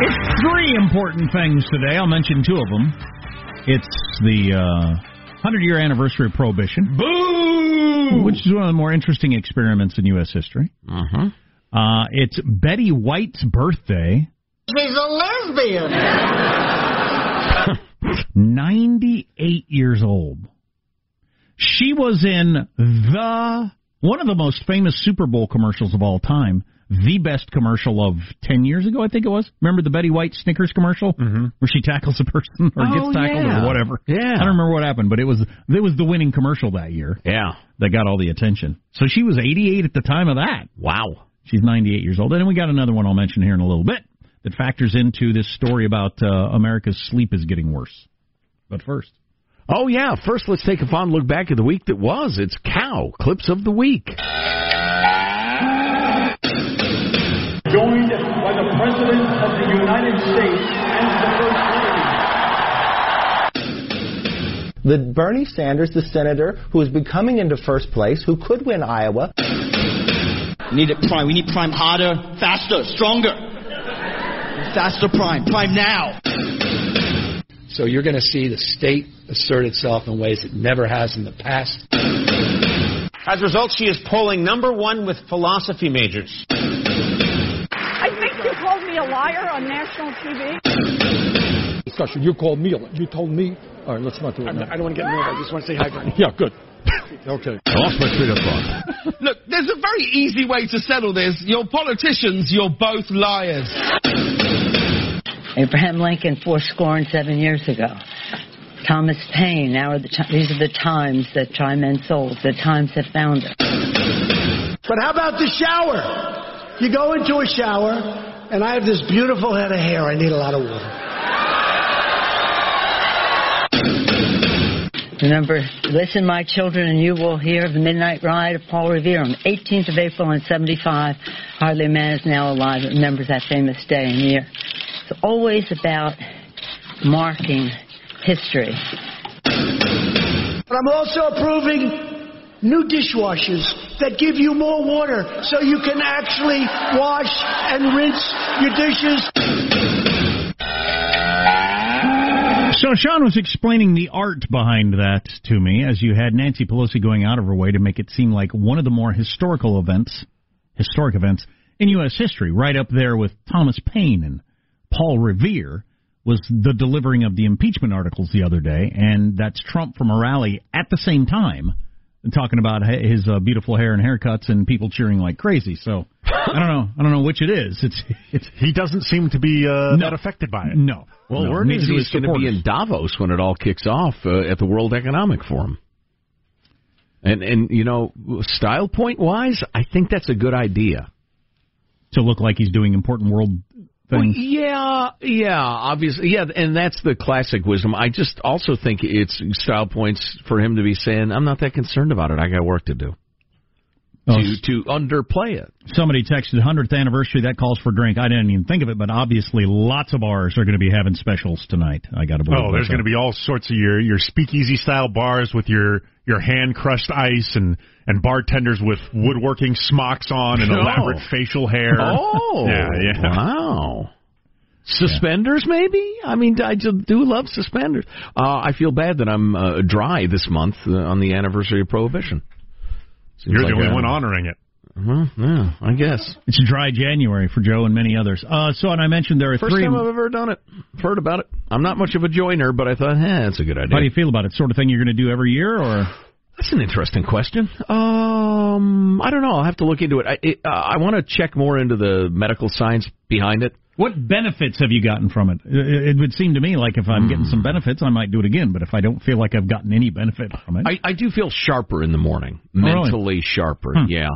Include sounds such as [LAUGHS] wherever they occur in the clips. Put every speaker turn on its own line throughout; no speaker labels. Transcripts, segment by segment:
It's three important things today. I'll mention two of them. It's the uh, 100 year anniversary of Prohibition.
Boo!
Which is one of the more interesting experiments in U.S. history.
Uh-huh.
Uh, it's Betty White's birthday.
She's a lesbian. [LAUGHS]
98 years old. She was in the one of the most famous Super Bowl commercials of all time. The best commercial of 10 years ago, I think it was. Remember the Betty White Snickers commercial
Mm-hmm.
where she tackles a person or
Oh,
gets tackled
yeah.
or whatever?
Yeah.
I don't remember what happened, but it was it was the winning commercial that year
Yeah.
that got all the attention. So she was 88 at the time of that.
Wow.
She's 98 years old. And then we got another one I'll mention here in a little bit that factors into this story about uh, America's sleep is getting worse. But first,
Oh, yeah. First, let's take a fond look back at the week that was. It's Cow Clips of the Week.
joined by the President of the United States and the First Lady.
The Bernie Sanders, the senator who is becoming into first place, who could win Iowa.
Need it prime. We need prime harder, faster, stronger. Faster prime. Prime now.
So you're going to see the state assert itself in ways it never has in the past.
As a result, she is polling number one with philosophy majors.
I think you called me a liar on national TV.
Discussion. You called me. a- liar. You told me. All right, let's not do it now.
I don't want to get nervous. I just want to say hi, Bernie.
Yeah, good. [LAUGHS] Okay.
I lost my train of.
Look, there's a very easy way to settle this. You're politicians, you're both liars.
Abraham Lincoln four score and seven years ago. Thomas Paine. Now are the ti- these are the times that try men souls. The times that found us.
But how about the shower? You go into a shower, and I have this beautiful head of hair. I need a lot of water.
Remember, listen, my children, and you will hear of the midnight ride of Paul Revere on the 18th of April in 75. Hardly a man is now alive that remembers that famous day and year. It's always about marking history.
But I'm also approving new dishwashers that give you more water so you can actually wash and rinse your dishes.
So Sean was explaining the art behind that to me as you had Nancy Pelosi going out of her way to make it seem like one of the more historical events, historic events in U.S. history, right up there with Thomas Paine and Paul Revere, was the delivering of the impeachment articles the other day, and that's Trump from a rally at the same time talking about his uh, beautiful hair and haircuts and people cheering like crazy. So I don't know. I don't know which it is. It's it's [LAUGHS]
he doesn't seem to be uh,
No.
that affected by it.
no.
Well,
no,
word
neither
is
do
he's
his
going to be in Davos when it all kicks off uh, at the World Economic Forum. And and you know, style point wise, I think that's a good idea.
to look like he's doing important world
Well, yeah, yeah, obviously, yeah, and that's the classic wisdom. I just also think it's style points for him to be saying, "I'm not that concerned about it. I got work to do."
Oh,
to to underplay it.
Somebody texted 100th anniversary. That calls for drink. I didn't even think of it, but obviously lots of bars are going to be having specials tonight. I got to believe.
Oh, there's going to be all sorts of your your speakeasy style bars with your your hand crushed ice and and bartenders with woodworking smocks on and
Oh.
elaborate facial hair.
Oh, [LAUGHS]
yeah, yeah.
Wow. Suspenders, maybe. I mean, I do love suspenders. Uh, I feel bad that I'm uh, dry this month uh, on the anniversary of Prohibition. Seems
You're
like
the only
a-
one honoring it.
Well, yeah, I guess.
It's a dry January for Joe and many others. Uh, so, and I mentioned there are
First
three.
time I've ever done it. I've Heard about it. I'm not much of a joiner, but I thought, eh, that's a good idea.
How do you feel about it? Sort of thing you're going to do every year, or
That's an interesting question. Um, I don't know. I'll have to look into it. I, it, uh, I want to check more into the medical science behind it.
what benefits have you gotten from it? It, it would seem to me like if I'm getting
Hmm.
some benefits, I might do it again. But if I don't feel like I've gotten any benefit from it,
I, I do feel sharper in the morning,
Oh, really?
mentally sharper.
Hmm.
Yeah.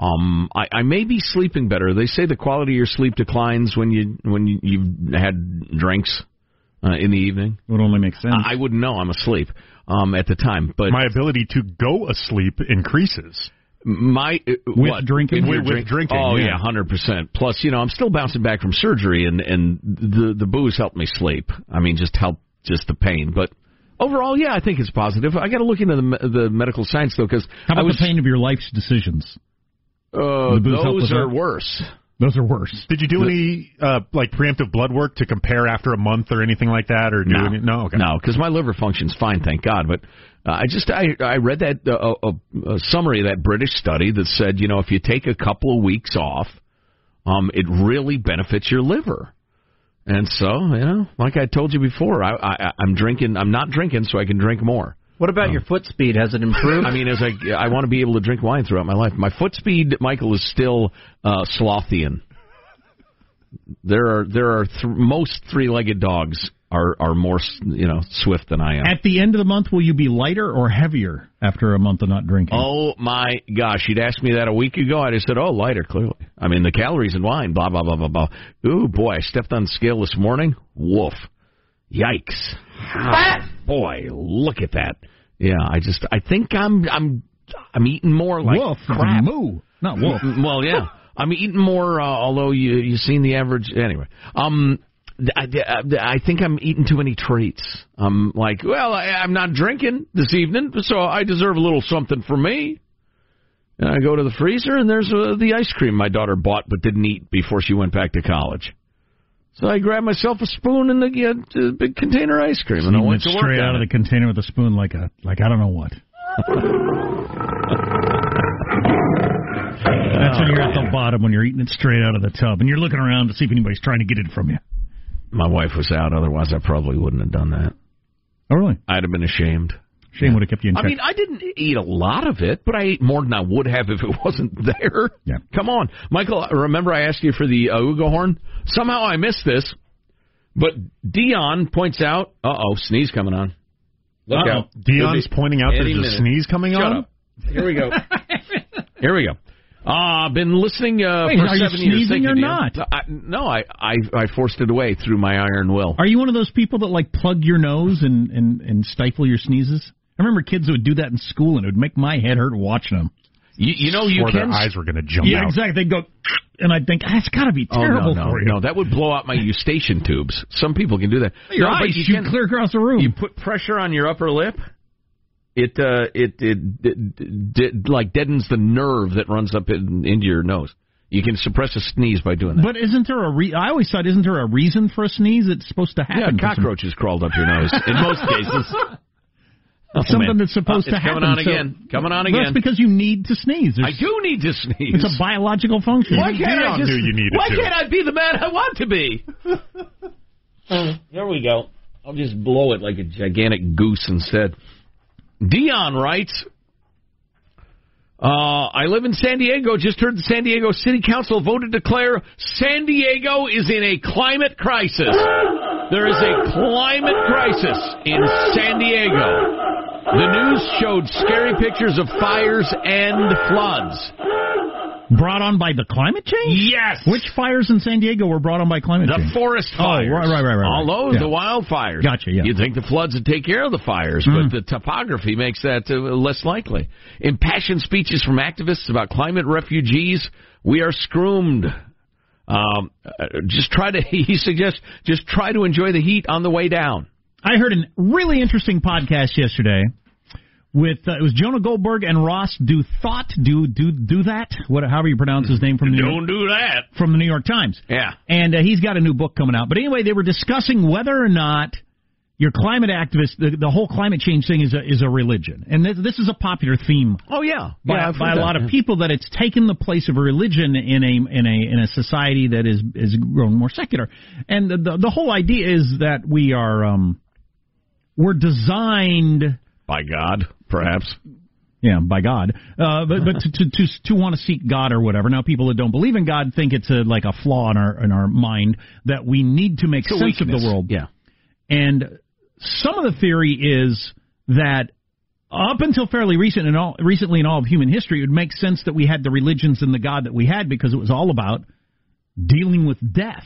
Um, I, I may be sleeping better. They say the quality of your sleep declines when you when you, you've had drinks uh, in the evening.
it would only make sense.
I, I wouldn't know. I'm asleep um, at the time, but
My ability to go asleep increases.
my uh,
With
what?
drinking?
If you're
With- with
drink-
drinking,
Oh
yeah.
yeah, hundred percent. Plus, you know, I'm still bouncing back from surgery, and and the the booze helped me sleep. I mean, just help just the pain, but. Overall, yeah, I think it's positive. I got to look into the the medical science though, because
How about
I was,
the pain of your life's decisions?
Uh,
The booze help with
those are worse.
Those are worse.
Did you do any uh, like preemptive blood work to compare after a month or anything like that, or do
No,
any, no? Okay.
no, because my liver functions fine, thank God. But uh, I just I I read that uh, a, a summary of that British study that said you know if you take a couple of weeks off, um, it really benefits your liver. And so you know, like I told you before, I, I I'm drinking. I'm not drinking, so I can drink more.
What about your foot speed? Has it improved?
I mean, as I I want to be able to drink wine throughout my life. My foot speed, Michael, is still uh, slothian. There are there are th- most three-legged dogs are are more you know swift than I am.
At the end of the month, will you be lighter or heavier after a month of not drinking?
Oh my gosh! You'd asked me that a week ago. I'd have said, "Oh, lighter." Clearly, I mean the calories in wine. Blah blah blah blah blah. Ooh boy! I stepped on the scale this morning. Woof! Yikes! Ah, boy, look at that. Yeah, I just I think I'm I'm I'm eating more like
Woof,
crap.
moo, not wolf.
Well, yeah, [LAUGHS] I'm eating more. Uh, although you you've seen the average anyway. Um. I, I, I think I'm eating too many treats. I'm like, well, I, I'm not drinking this evening, so I deserve a little something for me. And I go to the freezer, and there's uh, the ice cream my daughter bought but didn't eat before she went back to college. So I grab myself a spoon and a, get a big container of ice cream, and I went to work
straight out of the container with a spoon, like a like I don't know what. [LAUGHS] That's when you're at the bottom when you're eating it straight out of the tub, and you're looking around to see if anybody's trying to get it from you.
My wife was out, otherwise I probably wouldn't have done that.
Oh, really?
I'd have been ashamed.
Shame would have kept you in
I mean, I didn't eat a lot of it, but I ate more than I would have if it [LAUGHS] wasn't there.
Yeah.
Come on, Michael. Remember, I asked you for the uh, Ugo horn. Somehow I missed this, but Dion points out, "Uh oh, sneeze coming on." Look
Uh-oh.
out!
Dion's pointing out
any
there's a sneeze coming
Shut
on?
Up. [LAUGHS] Here we go. [LAUGHS] Here we go. Uh, I've been listening uh,
Wait,
for
are you
seven years.
sneezing
Thank you,
or not?
I, no, I, I I forced it away through my iron will.
Are you one of those people that like plug your nose and and and stifle your sneezes? I remember kids who would do that in school, and it would make my head hurt watching them.
You, you know, you
Or
can.
their eyes were going to jump
yeah,
out.
exactly. They'd go, and I'd think, ah, it's got to be
Oh,
terrible
no, no,
for you.
no, that would blow out my eustachian tubes. Some people can do that.
Your
no,
eyes
you
shoot
can-
clear across the room.
You put pressure on your upper lip. It uh, it it, it, it like deadens the nerve that runs up in, into your nose. You can suppress a sneeze by doing that.
But isn't there a re- I always thought, isn't there a reason for a sneeze? It's supposed to happen. Yeah, some-
cockroaches crawled up your nose in most [LAUGHS] cases. Oh,
Something
man.
that's supposed
Oh,
to
it's
happen.
Coming on
so-
again. Coming on again.
That's because you need to sneeze.
I do need to sneeze.
It's a biological function.
Why can't I
Dion
just?
knew you needed
why
to.
can't I be the man I want to be? there we go. I'll just blow it like a gigantic goose instead. Dion writes. Uh, I live in San Diego. Just heard the San Diego City Council voted to declare San Diego is in a climate crisis. There is a climate crisis in San Diego. The news showed scary pictures of fires and floods.
Brought on by the climate change?
Yes.
Which fires in San Diego were brought on by climate
The
change?
The forest
Oh,
fires.
right, right, right, right,
All
right.
those,
Yeah.
the wildfires.
Gotcha, yeah.
You'd think the floods would take care of the fires,
Mm.
but the topography makes that uh, less likely. Impassioned speeches from activists about climate refugees. We are scroomed. Um, uh, just try to, [LAUGHS] he suggests, just try to enjoy the heat on the way down.
I heard a really interesting podcast yesterday with uh, it was Jonah Goldberg and Ross Do Thought Do Do Do that what however you pronounce his name from the New York,
Don't do that.
from the New York Times.
Yeah.
And uh, he's got a new book coming out. But anyway, they were discussing whether or not your climate activist, the, the whole climate change thing is a, is a religion. And this, this is a popular theme
Oh yeah,
by,
yeah,
by a
that,
lot
yeah.
of people that it's taken the place of a religion in a in a in a society that is is growing more secular. And the the, the whole idea is that we are um we're designed
By God, perhaps.
yeah, by God. Uh, but but to to to, to want to seek God or whatever. Now, people that don't believe in God think it's a, like a flaw in our in our mind that we need to make sense of the world.
Yeah.
And some of the theory is that up until fairly recent and all recently in all of human history, it would make sense that we had the religions and the God that we had because it was all about dealing with death.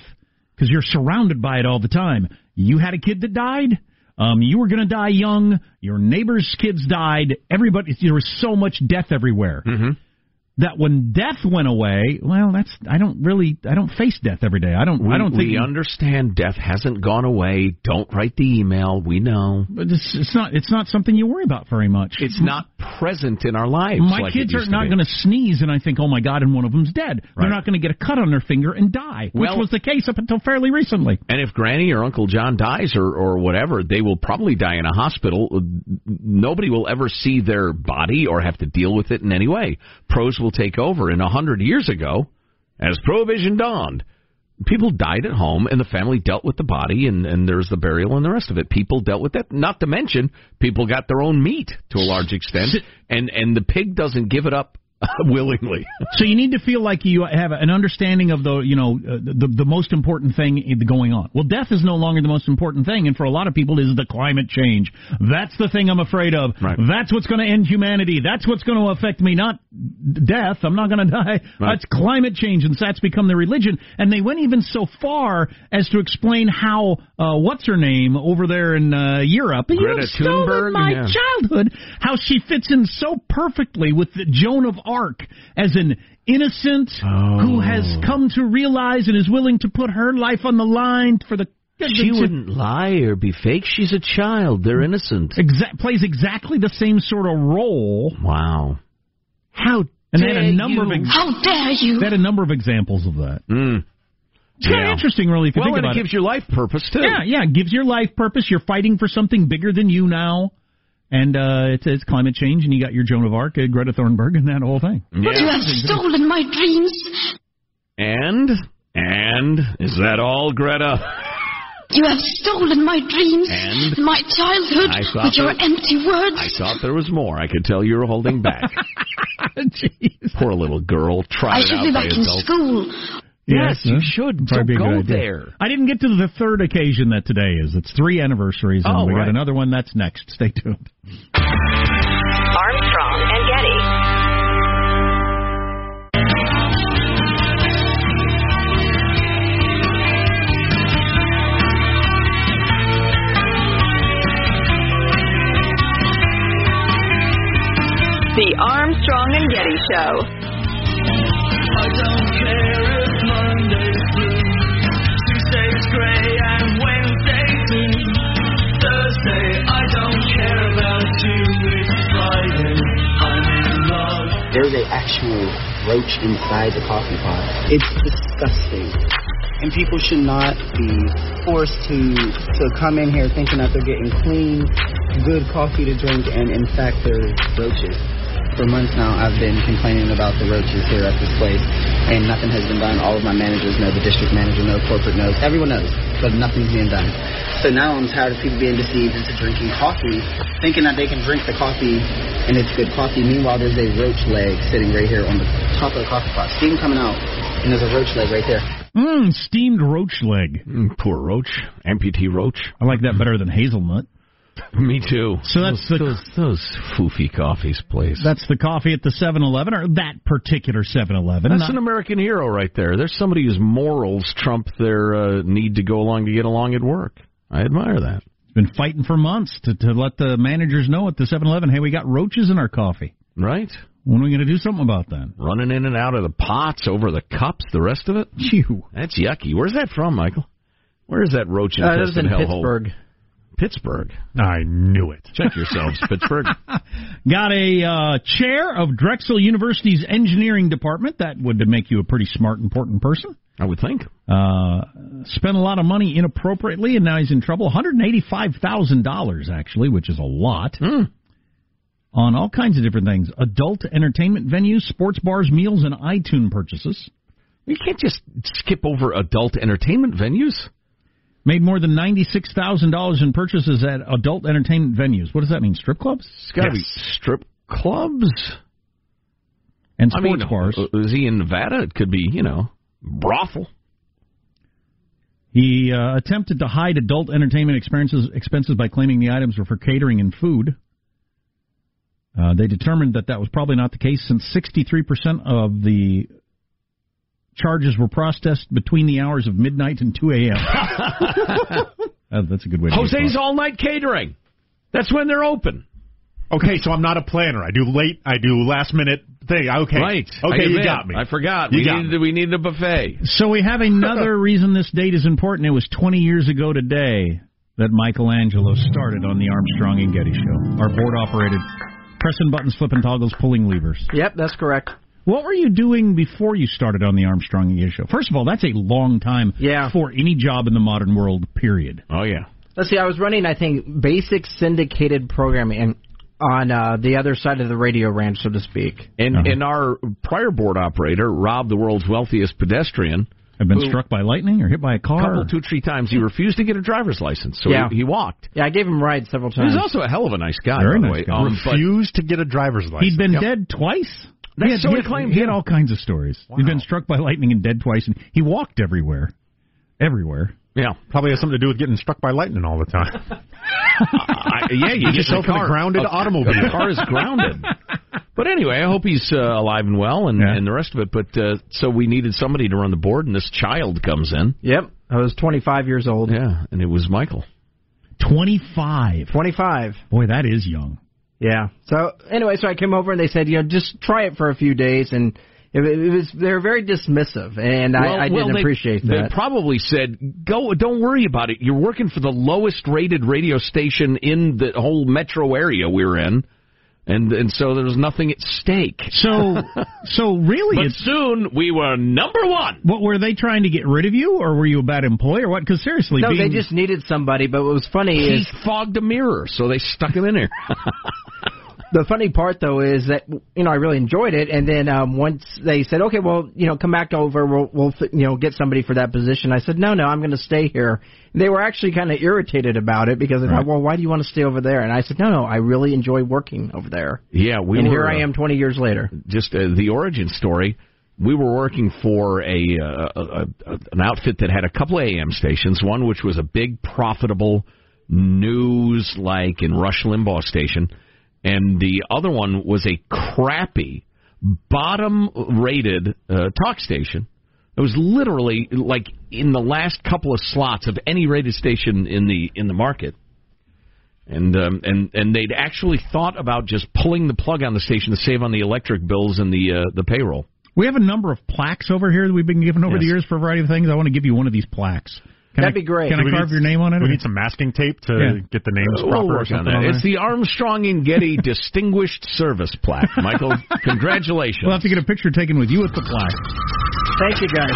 Because you're surrounded by it all the time. You had a kid that died. Um, you were going to die young. Your neighbor's kids died. Everybody, there was so much death everywhere
Mm-hmm.
That when death went away, well, that's I don't really I don't face death every day. I don't
We,
I don't think
we understand death hasn't gone away. Don't write the email. We know.
But it's, it's not it's not something you worry about very much.
It's not present in our lives.
My
like
kids are not going to sneeze, and I think, oh my god, and one of them's dead.
Right.
They're not going to get a cut on their finger and die, which
Well-
was the case up until fairly recently.
And if Granny or Uncle John dies or or whatever, they will probably die in a hospital. Nobody will ever see their body or have to deal with it in any way. Pros will take over. And a hundred years ago, as Prohibition dawned, people died at home, and the family dealt with the body, and and there's the burial and the rest of it. People dealt with that. Not to mention, people got their own meat to a large extent, [LAUGHS] and and the pig doesn't give it up [LAUGHS] willingly.
So you need to feel like you have an understanding of the you know uh, the the most important thing going on. Well, death is no longer the most important thing, and for a lot of people, it is the climate change. That's the thing I'm afraid of.
Right.
That's what's going to end humanity. That's what's going to affect me, not death. I'm not going [LAUGHS] to die.
Right.
That's climate change, and so that's become their religion. And they went even so far as to explain how uh, what's her name over there in uh, Europe.
Greta Thunberg,
my
yeah.
childhood. How she fits in so perfectly with the Joan of Arc as an innocent who has come to realize and is willing to put her life on the line for the.
She wouldn't lie or be fake. She's a child. They're innocent.
Exa- plays exactly the same sort of role.
Wow. How
And they had
dare
a number
you.
of ex-
How dare you?
they had a number of examples of that.
Mm.
It's kind of interesting, really, if you
well,
think
and
about
it gives your life purpose too.
Yeah, yeah, it gives your life purpose. You're fighting for something bigger than you now. And uh, it's, it's climate change, and you got your Joan of Arc, uh, Greta Thunberg, and that whole thing.
But you have stolen my dreams.
And and is that all, Greta?
You have stolen my dreams,
And?
my childhood, with your
there-
empty words.
I thought there was more. I could tell you were holding back. [LAUGHS] Poor little girl. Tried
I should
out
be back in
adults.
school.
Yes, yeah. you should.
Probably
go there.
I didn't get to the third occasion that today is. It's three anniversaries, and
oh,
we
right.
got another one that's next. Stay tuned.
Armstrong and Getty.
The Armstrong and Getty Show.
There's a actual roach inside the coffee pot. It's disgusting. And people should not be forced to to come in here thinking that they're getting clean, good coffee to drink, and in fact they're roaches. For months now, I've been complaining about the roaches here at this place, and nothing has been done. All of my managers know, the district manager knows, corporate knows, everyone knows, but nothing's being done. So now I'm tired of people being deceived into drinking coffee, thinking that they can drink the coffee and it's good coffee. Meanwhile, there's a roach leg sitting right here on the top of the coffee pot, steam coming out, and there's a roach leg right there.
Mmm, steamed roach leg.
Mm, poor roach, amputee roach.
I like that better than hazelnut. [LAUGHS]
Me too.
So that's
those,
the
those, those foofy coffees, please.
That's the coffee at the 7-Eleven, or that particular 7-Eleven.
That's
Not-
an American hero right there. There's somebody whose morals trump their uh, need to go along to get along at work. I admire that.
been fighting for months to, to let the managers know at the 7-Eleven, hey, we got roaches in our coffee.
Right?
When are we going to do something about that?
Running in and out of the pots, over the cups, the rest of it.
Phew.
That's yucky. Where's that from, Michael? Where is that roach
Uh, that was
infested
in
hellhole?
Pittsburgh.
Pittsburgh.
I knew it.
Check yourselves, [LAUGHS] Pittsburgh.
Got a uh, chair of Drexel University's engineering department. That would make you a pretty smart, important person.
I would think.
Uh, spent a lot of money inappropriately, and now he's in trouble. $185,000, actually, which is a lot.
Hmm.
On all kinds of different things adult entertainment venues, sports bars, meals, and iTunes purchases.
You can't just skip over adult entertainment venues.
Made more than $96,000 in purchases at adult entertainment venues. What does that mean? Strip clubs?
It's got to be strip clubs.
And
I
sports
mean,
bars.
uh, Is he in Nevada? It could be, you know, brothel.
He uh, attempted to hide adult entertainment expenses, expenses by claiming the items were for catering and food. Uh, they determined that that was probably not the case since 63% of the charges were processed between the hours of midnight and 2 a.m. [LAUGHS] Uh, that's a good way to
Jose's all night catering. That's when they're open.
Okay, so I'm not a planner. I do late. I do last minute thing. Okay,
Right.
Okay, you got me.
I forgot.
You
we
got
needed we needed a buffet.
So we have another [LAUGHS] reason this date is important. It was 20 years ago today that Michael Angelo started on the Armstrong and Getty show. Our board operated, pressing buttons, flipping toggles, pulling levers.
Yep, that's correct.
What were you doing before you started on the Armstrong and Getty show? First of all, that's a long time
Yeah.
for any job in the modern world, period.
Oh yeah.
Let's see. I was running, I think, basic syndicated programming on uh, the other side of the radio ranch, so to speak.
And
Uh-huh.
and our prior board operator, Rob, the world's wealthiest pedestrian,
Have been
who-
struck by lightning or hit by a car.
a
car?
couple, two, three times, he refused to get a driver's license, so
Yeah.
he, he walked.
Yeah, I gave him rides several
He
times.
was also a hell of a nice guy,
Very
by the
nice
way.
guy.
Um,
Refused to get a driver's license.
He'd been
Yep.
dead twice.
That's
he had,
so
he
he
had-
claimed,
He had all kinds of stories. He'd been struck by lightning and dead twice, and he walked everywhere. Everywhere.
yeah,
Probably has something to do with getting struck by lightning all the time. [LAUGHS]
I, yeah, you
Put
get
yourself
the
in a grounded
a-
automobile.
A car is grounded. [LAUGHS] But anyway, I hope he's uh, alive and well, and,
Yeah.
and the rest of it. But uh, so we needed somebody to run the board, and this child comes in.
Yep, I was 25 years old.
Yeah, and it was Michael.
25.
25.
Boy, that is young.
Yeah. So anyway, so I came over and they said, you know, just try it for a few days, and it, it was they were very dismissive, and I, I didn't
they,
appreciate that.
They probably said, "Go, don't worry about it. You're working for the lowest rated radio station in the whole metro area we're in." And and so there was nothing at stake.
So, [LAUGHS] so really,
But soon we were number one.
what were they trying to get rid of you, or were you a bad employee, or what? Because seriously,
no,
being,
they just needed somebody. But what was funny
He
is he
fogged a mirror, so they stuck him in there. [LAUGHS]
the funny part though is that you know I really enjoyed it, and then um, once they said, okay, well, you know, come back over, we'll, we'll you know get somebody for that position. I said, no, no, I'm going to stay here. They were actually kind of irritated about it because they
Right.
thought, well, why do you want to stay over there? And I said, no, no, I really enjoy working over there.
yeah, we
and
were.
here I
uh,
am 20 years later.
just uh, the origin story. We were working for a, uh, a, a an outfit that had a couple of AM stations. One which was a big, profitable news like in Rush Limbaugh station, and the other one was a crappy, bottom-rated uh, talk station. It was literally like in the last couple of slots of any rated station in the in the market. And um, and and they'd actually thought about just pulling the plug on the station to save on the electric bills and the uh, the payroll.
We have a number of plaques over here that we've been given over
Yes.
the years for a variety of things. I want to give you one of these plaques. Can
That'd
I,
be great.
Can
Do
I carve
need-
your name on it?
We need some masking tape to
Yeah.
get the names
Uh,
proper.
we'll
or
on
something
that.
on
It's the Armstrong and Getty [LAUGHS] Distinguished Service Plaque. Michael, [LAUGHS] congratulations.
We'll have to get a picture taken with you with the plaque.
Thank you, guys.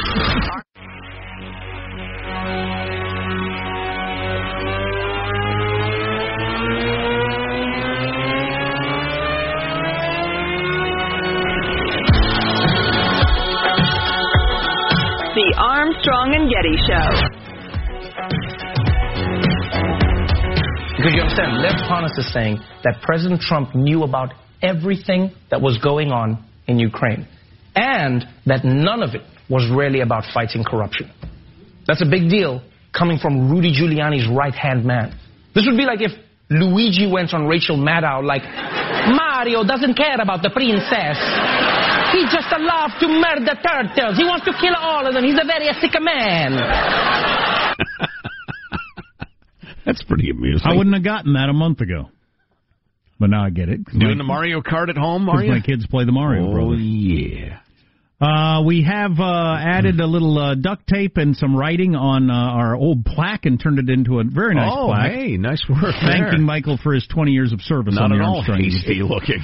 The Armstrong and Getty Show.
Because you understand, Lev Parnas is saying that President Trump knew about everything that was going on in Ukraine, and that none of it was really about fighting corruption. That's a big deal coming from Rudy Giuliani's right hand man. This would be like if Luigi went on Rachel Maddow like, Mario doesn't care about the princess. He just loves to murder turtles. He wants to kill all of them. He's a very sick man.
That's pretty amusing.
I wouldn't have gotten that a month ago. But now I get it. 'cause
Doing
my-
the Mario Kart at home, are
'cause
you?
my kids play the Mario
Oh,
Brothers.
yeah.
Uh, we have uh, added a little uh, duct tape and some writing on uh, our old plaque and turned it into a very nice
oh,
plaque.
hey, nice work
Thanking
there.
Michael for his 20 years of service
Not
on the
at all
Armstrong.
hasty looking.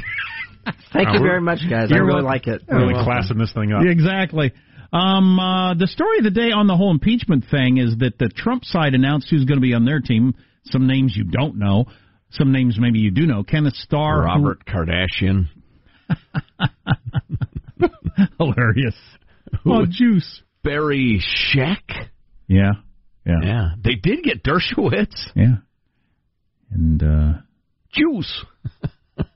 Thank you very much, guys. I
You're
really
welcome.
like it.
really classing this thing up.
Exactly. Um, uh, the story of the day on the whole impeachment thing is that the Trump side announced who's going to be on their team. Some names you don't know. Some names maybe you do know. Kenneth Starr. who-
Robert Kardashian. [LAUGHS]
Hilarious. Oh, juice.
Barry Scheck.
Yeah. Yeah.
Yeah. They did get Dershowitz.
Yeah. And, uh,
Juice. [LAUGHS]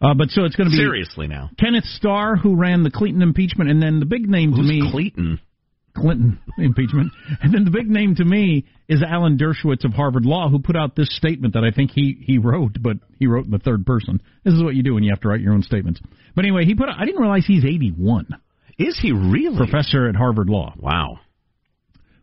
uh, but so it's going to be
Seriously now.
Kenneth Starr, who ran the Clinton impeachment, and then the big name to me.
Clayton?
Clinton [LAUGHS] impeachment. And then the big name to me is Alan Dershowitz of Harvard Law, who put out this statement that I think he, he wrote, but he wrote in the third person. This is what you do when you have to write your own statements. But anyway, he put out, I didn't realize he's 81.
Is he really?
Professor at Harvard Law.
Wow.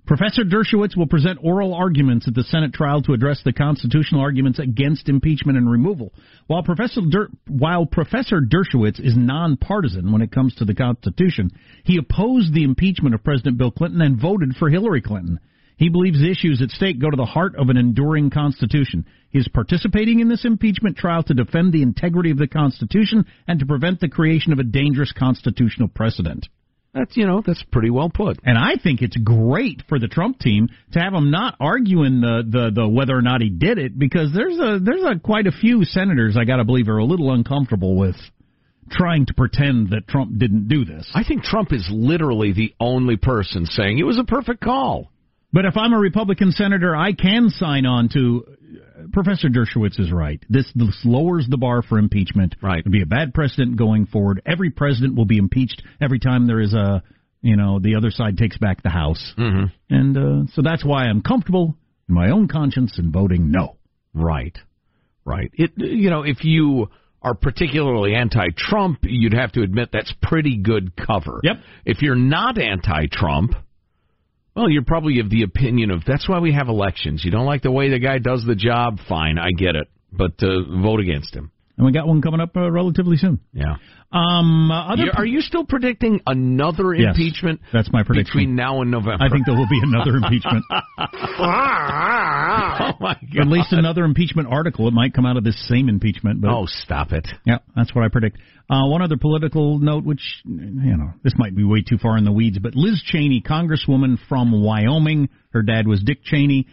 Professor Dershowitz will present oral arguments at the Senate trial to address the constitutional arguments against impeachment and removal. While Professor Der- while Professor Dershowitz is nonpartisan when it comes to the Constitution, he opposed the impeachment of President Bill Clinton and voted for Hillary Clinton. He believes issues at stake go to the heart of an enduring Constitution. He is participating in this impeachment trial to defend the integrity of the Constitution and to prevent the creation of a dangerous constitutional precedent.
That's you know that's pretty well put.
And I think it's great for the Trump team to have him not arguing the, the, the whether or not he did it because there's a there's a quite a few senators I got to believe are a little uncomfortable with trying to pretend that Trump didn't do this.
I think Trump is literally the only person saying it was a perfect call.
But if I'm a Republican senator, I can sign on to Professor Dershowitz is right. This, this lowers the bar for impeachment.
Right.
It'd be a bad precedent going forward. Every president will be impeached every time there is a, you know, the other side takes back the House.
Mm-hmm.
And uh, so that's why I'm comfortable in my own conscience in voting no.
Right. Right. It you know if you are particularly anti-Trump, you'd have to admit that's pretty good cover.
Yep.
If you're not anti-Trump, well, you're probably of the opinion of that's why we have elections. You don't like the way the guy does the job, fine, I get it, but uh, vote against him.
And we got one coming up uh, relatively soon.
Yeah.
Um, uh, other
are you still predicting another
Yes,
impeachment?
that's my prediction.
Between now and November.
I think there will be another impeachment. [LAUGHS]
oh my god.
At least another impeachment article. It might come out of this same impeachment. But
Oh, stop it.
Yeah, that's what I predict. Uh, one other political note, which, you know, this might be way too far in the weeds, but Liz Cheney, Congresswoman from Wyoming, her dad was Dick Cheney.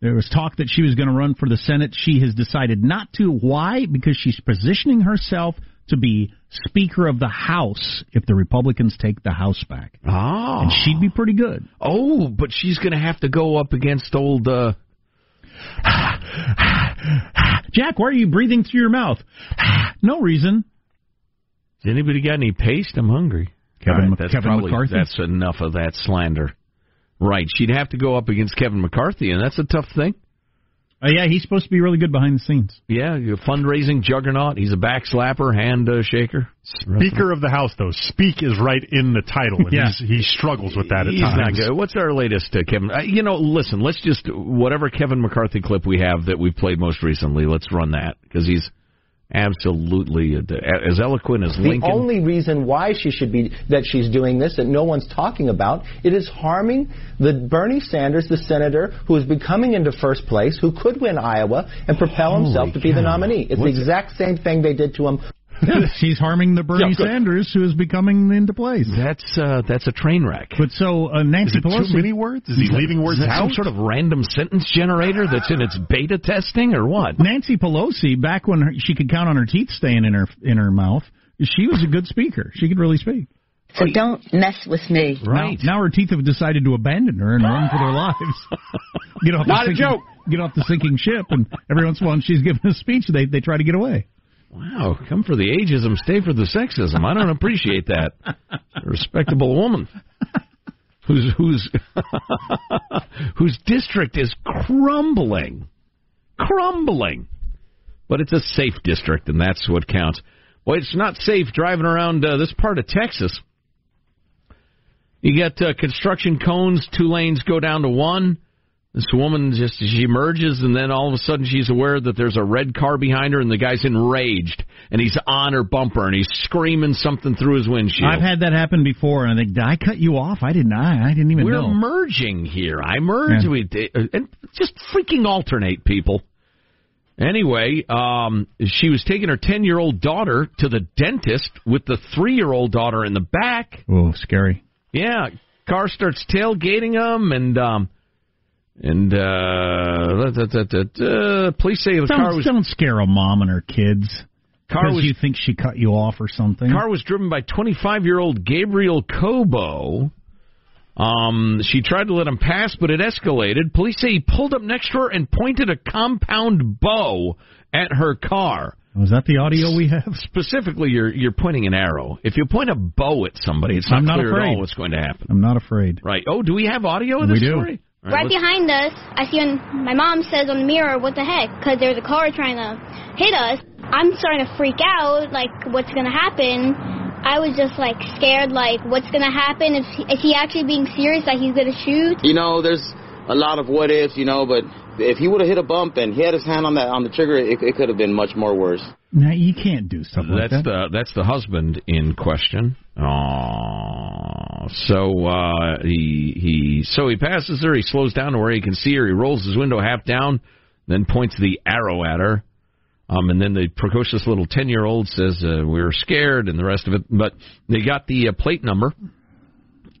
There was talk that she was going to run for the Senate. She has decided not to. Why? Because she's positioning herself to be Speaker of the House if the Republicans take the House back.
Oh.
And she'd be pretty good.
Oh, but she's going to have to go up against old. Uh,
Jack, why are you breathing through your mouth? no reason.
Has anybody got any paste? I'm hungry.
Kevin Mc-
that's
Kevin
probably,
McCarthy?
That's enough of that slander. Right. She'd have to go up against Kevin McCarthy, and that's a tough thing.
Uh, yeah, he's supposed to be really good behind the scenes.
Yeah, you're a fundraising juggernaut. He's a backslapper, hand uh, shaker.
Speaker of the House, though. Speak is right in the title, and
Yeah.
he struggles with that at
He's
times.
not good. What's our latest, uh, Kevin? Uh, you know, listen, let's just whatever Kevin McCarthy clip we have that we've played most recently. Let's run that because he's absolutely as eloquent as
The only reason why she should be that she's doing this that no one's talking about, it is harming the Bernie Sanders, the senator who is becoming into first place, who could win Iowa and propel
Holy
himself to be the nominee. It's
What's
the exact same thing they did to him. [LAUGHS]
She's harming the Bernie
Yeah.
Sanders, who is becoming into place.
That's uh, that's a train wreck.
But so uh, Nancy
Is it too many words? Is he leaving words
Is that some sort of random sentence generator that's in its beta testing or what?
Nancy Pelosi, back when her, she could count on her teeth staying in her in her mouth, she was a good speaker. She could really speak.
So don't mess with me.
Now, now her teeth have decided to abandon her and run for their lives. [LAUGHS] get off
Not
the
a joke.
Get off the sinking ship, and every once in a while, she's giving a speech, they they try to get away.
Wow, come for the ageism, stay for the sexism. I don't appreciate that. A [LAUGHS] respectable woman whose whose [LAUGHS] whose district is crumbling, crumbling. But it's a safe district, and that's what counts. Well, it's not safe driving around uh, this part of Texas. You got uh, construction cones, two lanes go down to one. This woman just she emerges, and then all of a sudden she's aware that there's a red car behind her, and the guy's enraged, and he's on her bumper, and he's screaming something through his windshield.
I've had that happen before, and I think, did I cut you off? I didn't. I, I didn't even
We're
know.
merging here. I merge.
Yeah.
We and just freaking alternate people. Anyway, um, she was taking her ten-year-old daughter to the dentist with the three-year-old daughter in the back.
Oh, scary.
Yeah, car starts tailgating them, and um, and uh, police say the
don't,
car was
don't scare a mom and her kids.
Car
because
was-
you think she cut you off or something.
car was driven by 25 year old Gabriel Kobo. Um, she tried to let him pass, but it escalated. Police say he pulled up next to her and pointed a compound bow at her car.
Was that the audio we have?
Specifically, you're you're pointing an arrow. If you point a bow at somebody, it's not,
I'm not
clear at all what's going to happen.
I'm not afraid.
Right? Oh, do we have audio of
We
this
do.
story? All
Right behind us, I see when my mom says on the mirror, what the heck? Because there's a car trying to hit us. I'm starting to freak out, like, what's going to happen? I was just, like, scared, like, what's going to happen? Is he, is he actually being serious that he's going to shoot?
You know, there's a lot of what ifs, you know, but if he would have hit a bump and he had his hand on that on the trigger, it, it could have been much more worse.
Now you can't do stuff like
That's
that.
the that's the husband in question. Oh, so uh, he he so he passes her. He slows down to where he can see her. He rolls his window half down, then points the arrow at her. Um, and then the precocious little ten year old says uh, we were scared and the rest of it. But they got the uh, plate number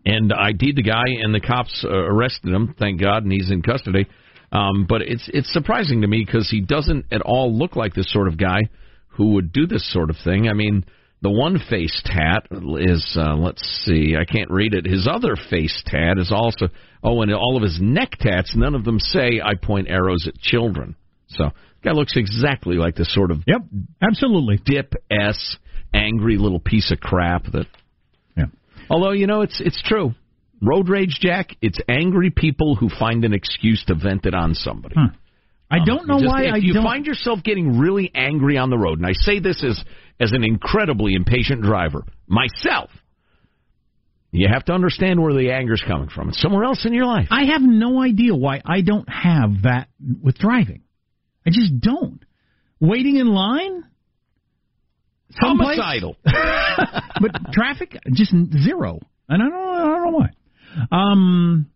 and ID'd the guy, and the cops uh, arrested him. Thank God, and he's in custody. Um, but it's it's surprising to me because he doesn't at all look like this sort of guy who would do this sort of thing. I mean, the one face tat is uh, let's see, I can't read it. His other face tat is also oh, and all of his neck tats, none of them say I point arrows at children. So guy looks exactly like this sort of
yep, absolutely
dip s angry little piece of crap that.
Yeah.
Although you know it's it's true. Road rage, Jack. It's angry people who find an excuse to vent it on somebody.
I don't know
Um, Just
why
if
I
you
don't.
find yourself getting really angry on the road, and I say this as as an incredibly impatient driver myself, you have to understand where the anger's coming from. It's somewhere else in your life.
I have no idea why I don't have that with driving. I just don't. Waiting in line? Someplace?
Homicidal. [LAUGHS]
but traffic just zero, and I don't, I don't know why. Um,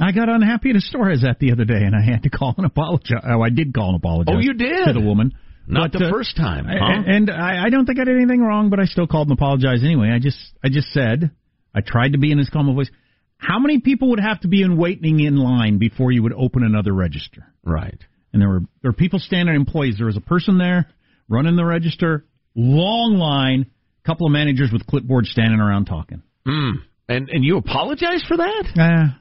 I got unhappy at a store I was at the other day, and I had to call and apologize. Oh, I did call and apologize.
Oh, you did?
to the woman.
Not
But,
the
uh,
first time, huh?
And I, I don't think I did anything wrong, but I still called and apologized anyway. I just, I just said, I tried to be in as calm a voice. How many people would have to be in waiting in line before you would open another register?
Right.
And there were there were people standing, employees. There was a person there running the register, long line, couple of managers with clipboards standing around talking.
Mm. And and you apologize for that?
Uh,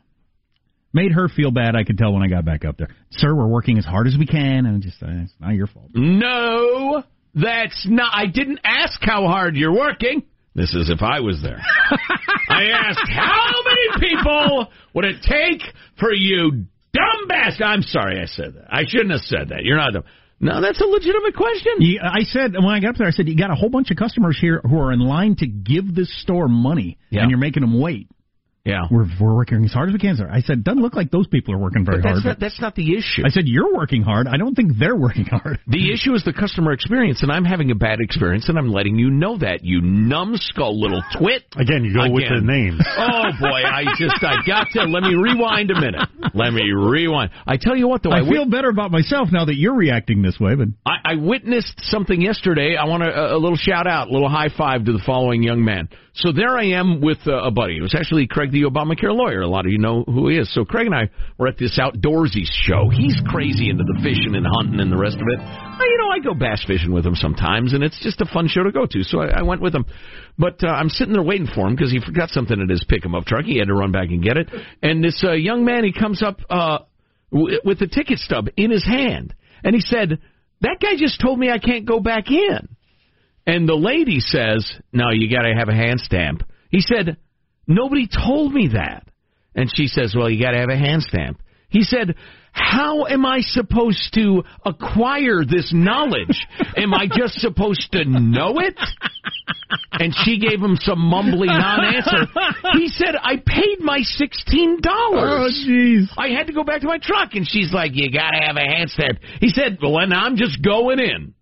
made her feel bad. I could tell when I got back up there. Sir, we're working as hard as we can, and just uh, it's not your fault.
No, that's not. I didn't ask how hard you're working. This is if I was there. [LAUGHS] I asked how many people would it take for you dumb asked. I'm sorry I said that. I shouldn't have said that. You're not. A, no, that's a legitimate question.
You, I said when I got up there, I said you got a whole bunch of customers here who are in line to give this store money,
Yeah.
and you're making them wait.
Yeah.
We're we're working as hard as we can, sir. I said, doesn't look like those people are working very
But that's
hard.
not, that's not the issue.
I said you're working hard. I don't think they're working hard.
The [LAUGHS] issue is the customer experience, and I'm having a bad experience, and I'm letting you know that. You numbskull little twit.
Again, you go with the
Again.
names. [LAUGHS]
Oh boy, I just I got to let me rewind a minute. Let me rewind. I tell you what, though,
I,
I, wit-
feel better about myself now that you're reacting this way. But
I, I witnessed something yesterday. I want a, a little shout out, a little high five to the following young man. So there I am with uh, a buddy. It was actually Craig, the Obamacare lawyer. A lot of you know who he is. So Craig and I were at this outdoorsy show. He's crazy into the fishing and hunting and the rest of it. Uh, you know, I go bass fishing with him sometimes, and it's just a fun show to go to. So I, I went with him. But uh, I'm sitting there waiting for him because he forgot something in his pick him up truck. He had to run back and get it. And this uh, young man, he comes up uh, w- with the ticket stub in his hand, and he said, "That guy just told me I can't go back in." And the lady says, "No, you got to have a hand stamp." He said, "Nobody told me that." And she says, "Well, you got to have a hand stamp." He said, "How am I supposed to acquire this knowledge? am I just supposed to know it?" And she gave him some mumbly non-answer. He said, "I paid my sixteen dollars."
Oh, jeez.
I had to go back to my truck, and she's like, "You got to have a hand stamp." He said, "Well, then I'm just going in."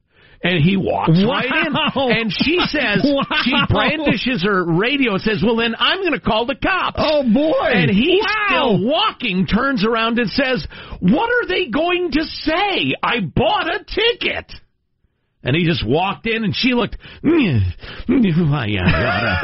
And he walks right in. And she [LAUGHS] says,
Wow.
she brandishes her radio and says, Well, then I'm going to call the cops.
Oh, boy.
And he's
Wow.
still walking, turns around and says, What are they going to say? I bought a ticket. And he just walked in, and she looked, "Mm, [LAUGHS] mm, yeah, yeah."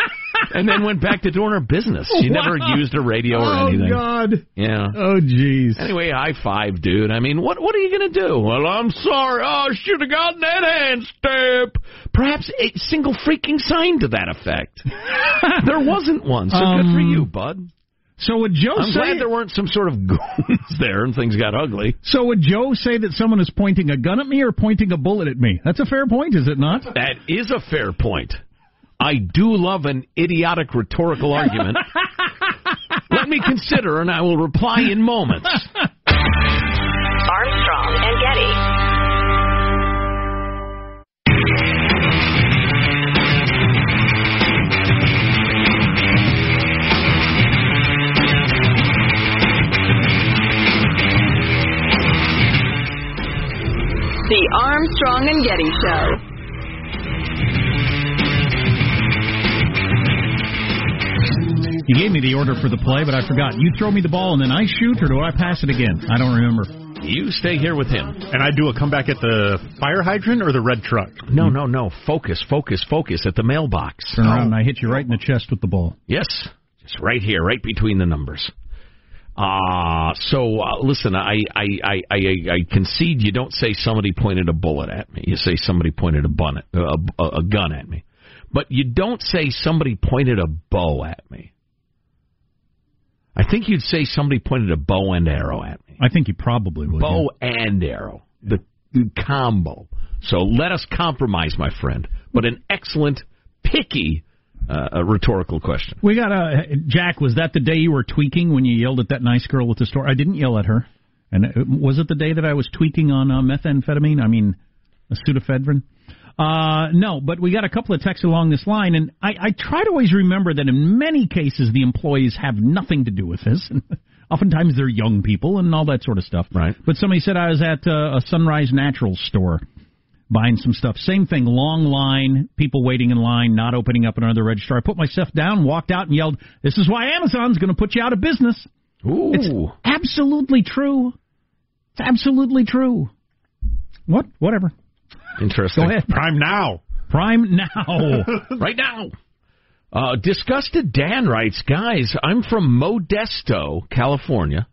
And then went back to doing her business. She never used a radio or
oh
anything.
Oh God.
Yeah.
Oh jeez.
Anyway, high five, dude. I mean, what what are you going to do? Well, I'm sorry. Oh, I should have gotten that hand stamp. Perhaps a single freaking sign to that effect. [LAUGHS] there wasn't one, so good for
Um,
you, bud.
So would Joe
I'm
say?
glad there weren't some sort of [LAUGHS] goons there and things got ugly.
So would Joe say that someone is pointing a gun at me or pointing a bullet at me? That's a fair point, is it not?
That is a fair point. I do love an idiotic rhetorical argument. [LAUGHS] Let me consider, and I will reply in moments. [LAUGHS]
Armstrong and Getty. The Armstrong and Getty Show.
You gave me the order for the play, but I forgot. You throw me the ball and then I shoot, or do I pass it again? I don't remember.
You stay here with him.
And I do a comeback at the fire hydrant or the red truck?
No, no, no. Focus, focus, focus at the mailbox.
Turn around and I hit you right in the chest with the ball.
Yes, just right here, right between the numbers. Uh, so uh, listen, I, I, I, I, I concede you don't say somebody pointed a bullet at me. You say somebody pointed a, bun, a, a, a gun at me. But you don't say somebody pointed a bow at me. I think you'd say somebody pointed a bow and arrow at me.
I think you probably would.
Bow and arrow. The, the combo. So let us compromise, my friend. But an excellent, picky uh, a rhetorical question.
We got a Jack. Was that the day you were tweaking when you yelled at that nice girl at the store? I didn't yell at her. And it, was it the day that I was tweaking on uh, methamphetamine? I mean, a pseudoephedrine. Uh, no, but we got a couple of texts along this line, and I, I try to always remember that in many cases the employees have nothing to do with this. [LAUGHS] Oftentimes they're young people and all that sort of stuff.
Right.
But somebody said I was at uh, a Sunrise Naturals store buying some stuff. Same thing, long line, people waiting in line, not opening up another register. I put my stuff down, walked out, and yelled, "This is why Amazon's going to put you out of business."
Ooh.
It's absolutely true. It's absolutely true. What? Whatever.
Interesting.
Go ahead.
Prime now.
Prime now. [LAUGHS]
right now. Uh, Disgusted Dan writes, guys, I'm from Modesto, California.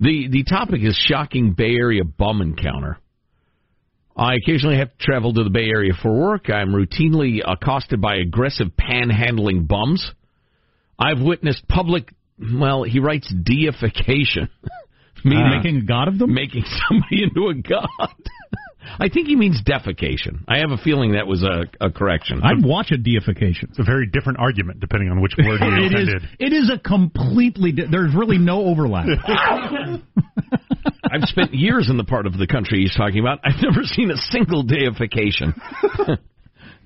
The the topic is shocking Bay Area bum encounter. I occasionally have to travel to the Bay Area for work. I'm routinely accosted by aggressive panhandling bums. I've witnessed public, well, he writes deification. [LAUGHS] Meaning
Uh, making a god of them?
Making somebody into a god. [LAUGHS] I think he means defecation. I have a feeling that was a, a correction.
I'd watch a deification.
It's a very different argument depending on which word you [LAUGHS]
it is.
intended.
It is a completely. Di- there's really no overlap. [LAUGHS] [LAUGHS]
I've spent years in the part of the country he's talking about. I've never seen a single deification.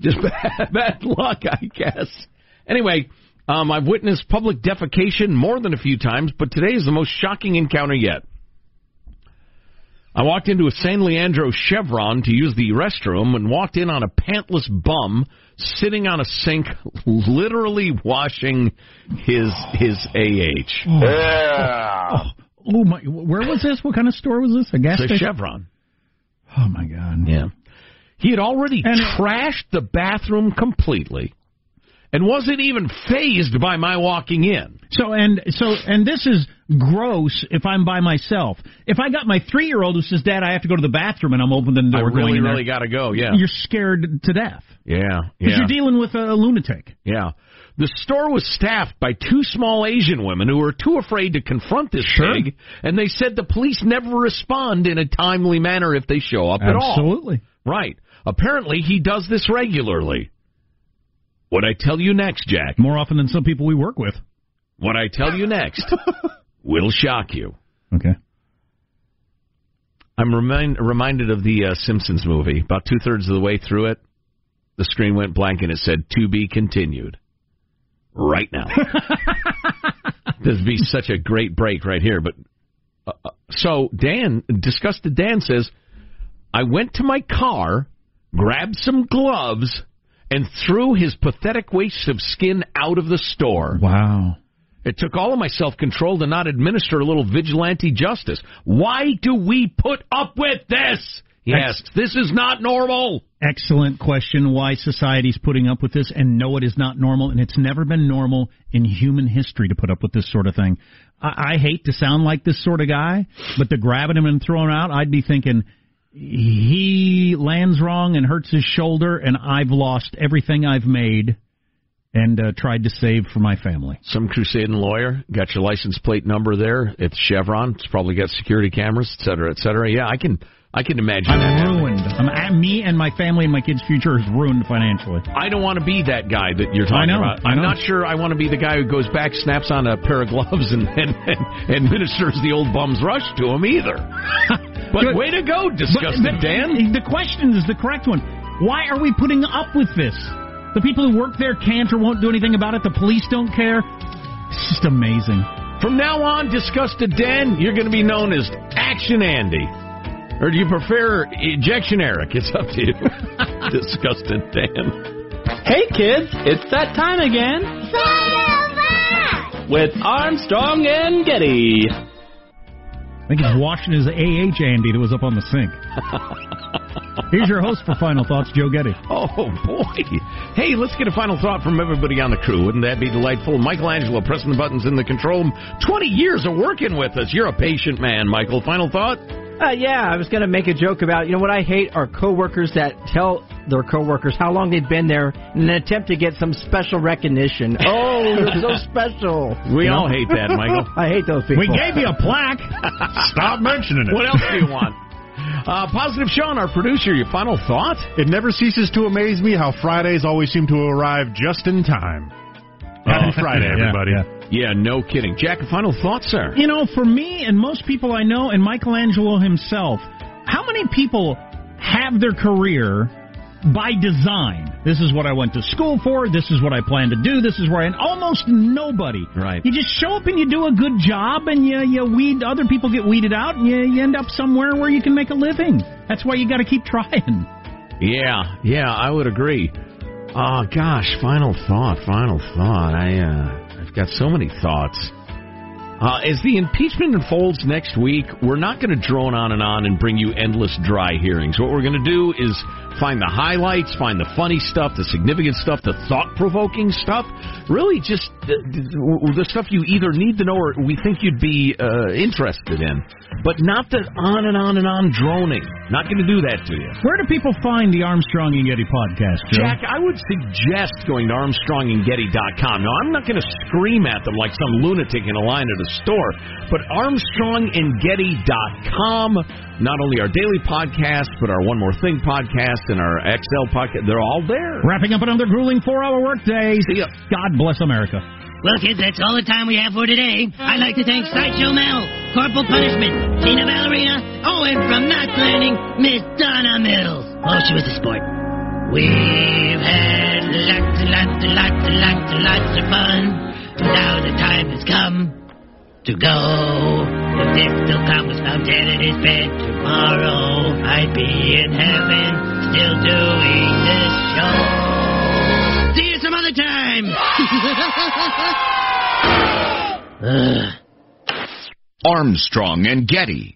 Just bad, bad luck, I guess. Anyway, um, I've witnessed public defecation more than a few times, but today is the most shocking encounter yet. I walked into a San Leandro Chevron to use the restroom and walked in on a pantless bum sitting on a sink, literally washing his his AH.
Oh, oh my! Where was this? What kind of store was this? A gas
It's a? Chevron.
Oh my God!
Yeah. He had already trashed the bathroom completely and wasn't even phased by my walking in.
So and so and this is gross if I'm by myself. If I got my three year old who says, "Dad, I have to go to the bathroom," and I'm opening the door, I really,
really got to go. Yeah.
you're scared to death
Yeah.
because
Yeah.
you're dealing with a lunatic.
Yeah. The store was staffed by two small Asian women who were too afraid to confront this
Sure.
pig, and they said the police never respond in a timely manner if they show up at all.
Absolutely.
Right. Apparently, he does this regularly. What I tell you next, Jack?
More often than some people we work with.
What I tell you next [LAUGHS] will shock you.
Okay.
I'm remind, reminded of the uh, Simpsons movie. About two thirds of the way through it, the screen went blank and it said "To be continued." Right now. [LAUGHS] There'd be such a great break right here. But uh, uh, so Dan, disgusted Dan says, I went to my car, grabbed some gloves, and threw his pathetic waste of skin out of the store.
Wow.
It took all of my self control to not administer a little vigilante justice. Why do we put up with this? He
Ex-
asks. This is not normal.
Excellent question. Why society's putting up with this? And no, it is not normal, and it's never been normal in human history to put up with this sort of thing. I, I hate to sound like this sort of guy, but the grabbing him and throwing him out, I'd be thinking he lands wrong and hurts his shoulder, and I've lost everything I've made and uh, tried to save for my family.
Some crusading lawyer got your license plate number there. It's Chevron. It's probably got security cameras, et cetera, et cetera. Yeah, I can, I can imagine.
I'm
that.
ruined. I'm, I, me and my family and my kids' future is ruined financially.
I don't want to be that guy that you're talking
I know,
about.
I
I'm
know.
not sure I want to be the guy who goes back, snaps on a pair of gloves, and and, and, and ministers the old bum's rush to him either. [LAUGHS] but
Good.
way to go, disgusted
But- but
Dan.
The question is the correct one. Why are we putting up with this? The people who work there can't or won't do anything about it. The police don't care. It's just amazing.
From now on, disgusted Dan, you're going to be known as Action Andy. Or do you prefer Ejection Eric? It's up to you. [LAUGHS] disgusted Dan.
Hey kids, it's that time again with Armstrong and Getty.
I think he's washing his AH Andy that was up on the sink. [LAUGHS] Here's your host for Final Thoughts, Joe Getty.
Oh boy! Hey, let's get a final thought from everybody on the crew. Wouldn't that be delightful? Michael Angelo pressing the buttons in the control room. Twenty years of working with us. You're a patient man, Michael. Final thought?
Uh, yeah, I was going to make a joke about, you know, what I hate are coworkers that tell their coworkers how long they've been there in an attempt to get some special recognition. [LAUGHS] Oh, you're so special.
We
You
all
know?
hate that, Michael. [LAUGHS]
I hate those people.
We gave you a plaque.
Stop mentioning it.
What else do you want? [LAUGHS] Uh, Positive Sean, our producer, your final thought?
It never ceases to amaze me how Fridays always seem to arrive just in time. Happy Friday, everybody.
yeah.
Yeah, no kidding. Jack, a final thought, sir?
You know, for me and most people I know, and Michael Angelo himself, how many people have their career by design? This is what I went to school for. This is what I plan to do. This is where I. Almost nobody.
Right.
You just show up and you do a good job, and you you weed. Other people get weeded out, and you, you end up somewhere where you can make a living. That's why you got to keep trying.
Yeah, yeah, I would agree. Oh gosh, final thought, final thought. I uh got so many thoughts. Uh, as the impeachment unfolds next week, we're not going to drone on and on and bring you endless dry hearings. What we're going to do is find the highlights, find the funny stuff, the significant stuff, the thought-provoking stuff. Really, just the, the stuff you either need to know or we think you'd be uh, interested in, but not the on and on and on droning. Not going to do that to you.
Where do people find the Armstrong and Getty podcast, Joe?
Jack, I would suggest going to ArmstrongandGetty.com. Now, I'm not going to scream at them like some lunatic in a line at a store, but ArmstrongandGetty.com. Not only our daily podcast, but our One More Thing podcast and our XL podcast. They're all there.
Wrapping up another grueling four-hour workday.
See ya.
God bless America.
Well, kids, that's all the time we have for today. I'd like to thank Sideshow Mel, Corporal Punishment, Tina Ballerina, oh, and from Knots Landing, Miss Donna Mills. Oh, she was a sport. We've had lots and lots and lots and lots and lots of fun. Now the time has come to go. If Dick still comes found dead in his bed tomorrow, I'd be in heaven still doing this show. See you some other time. [LAUGHS]
Armstrong and Getty.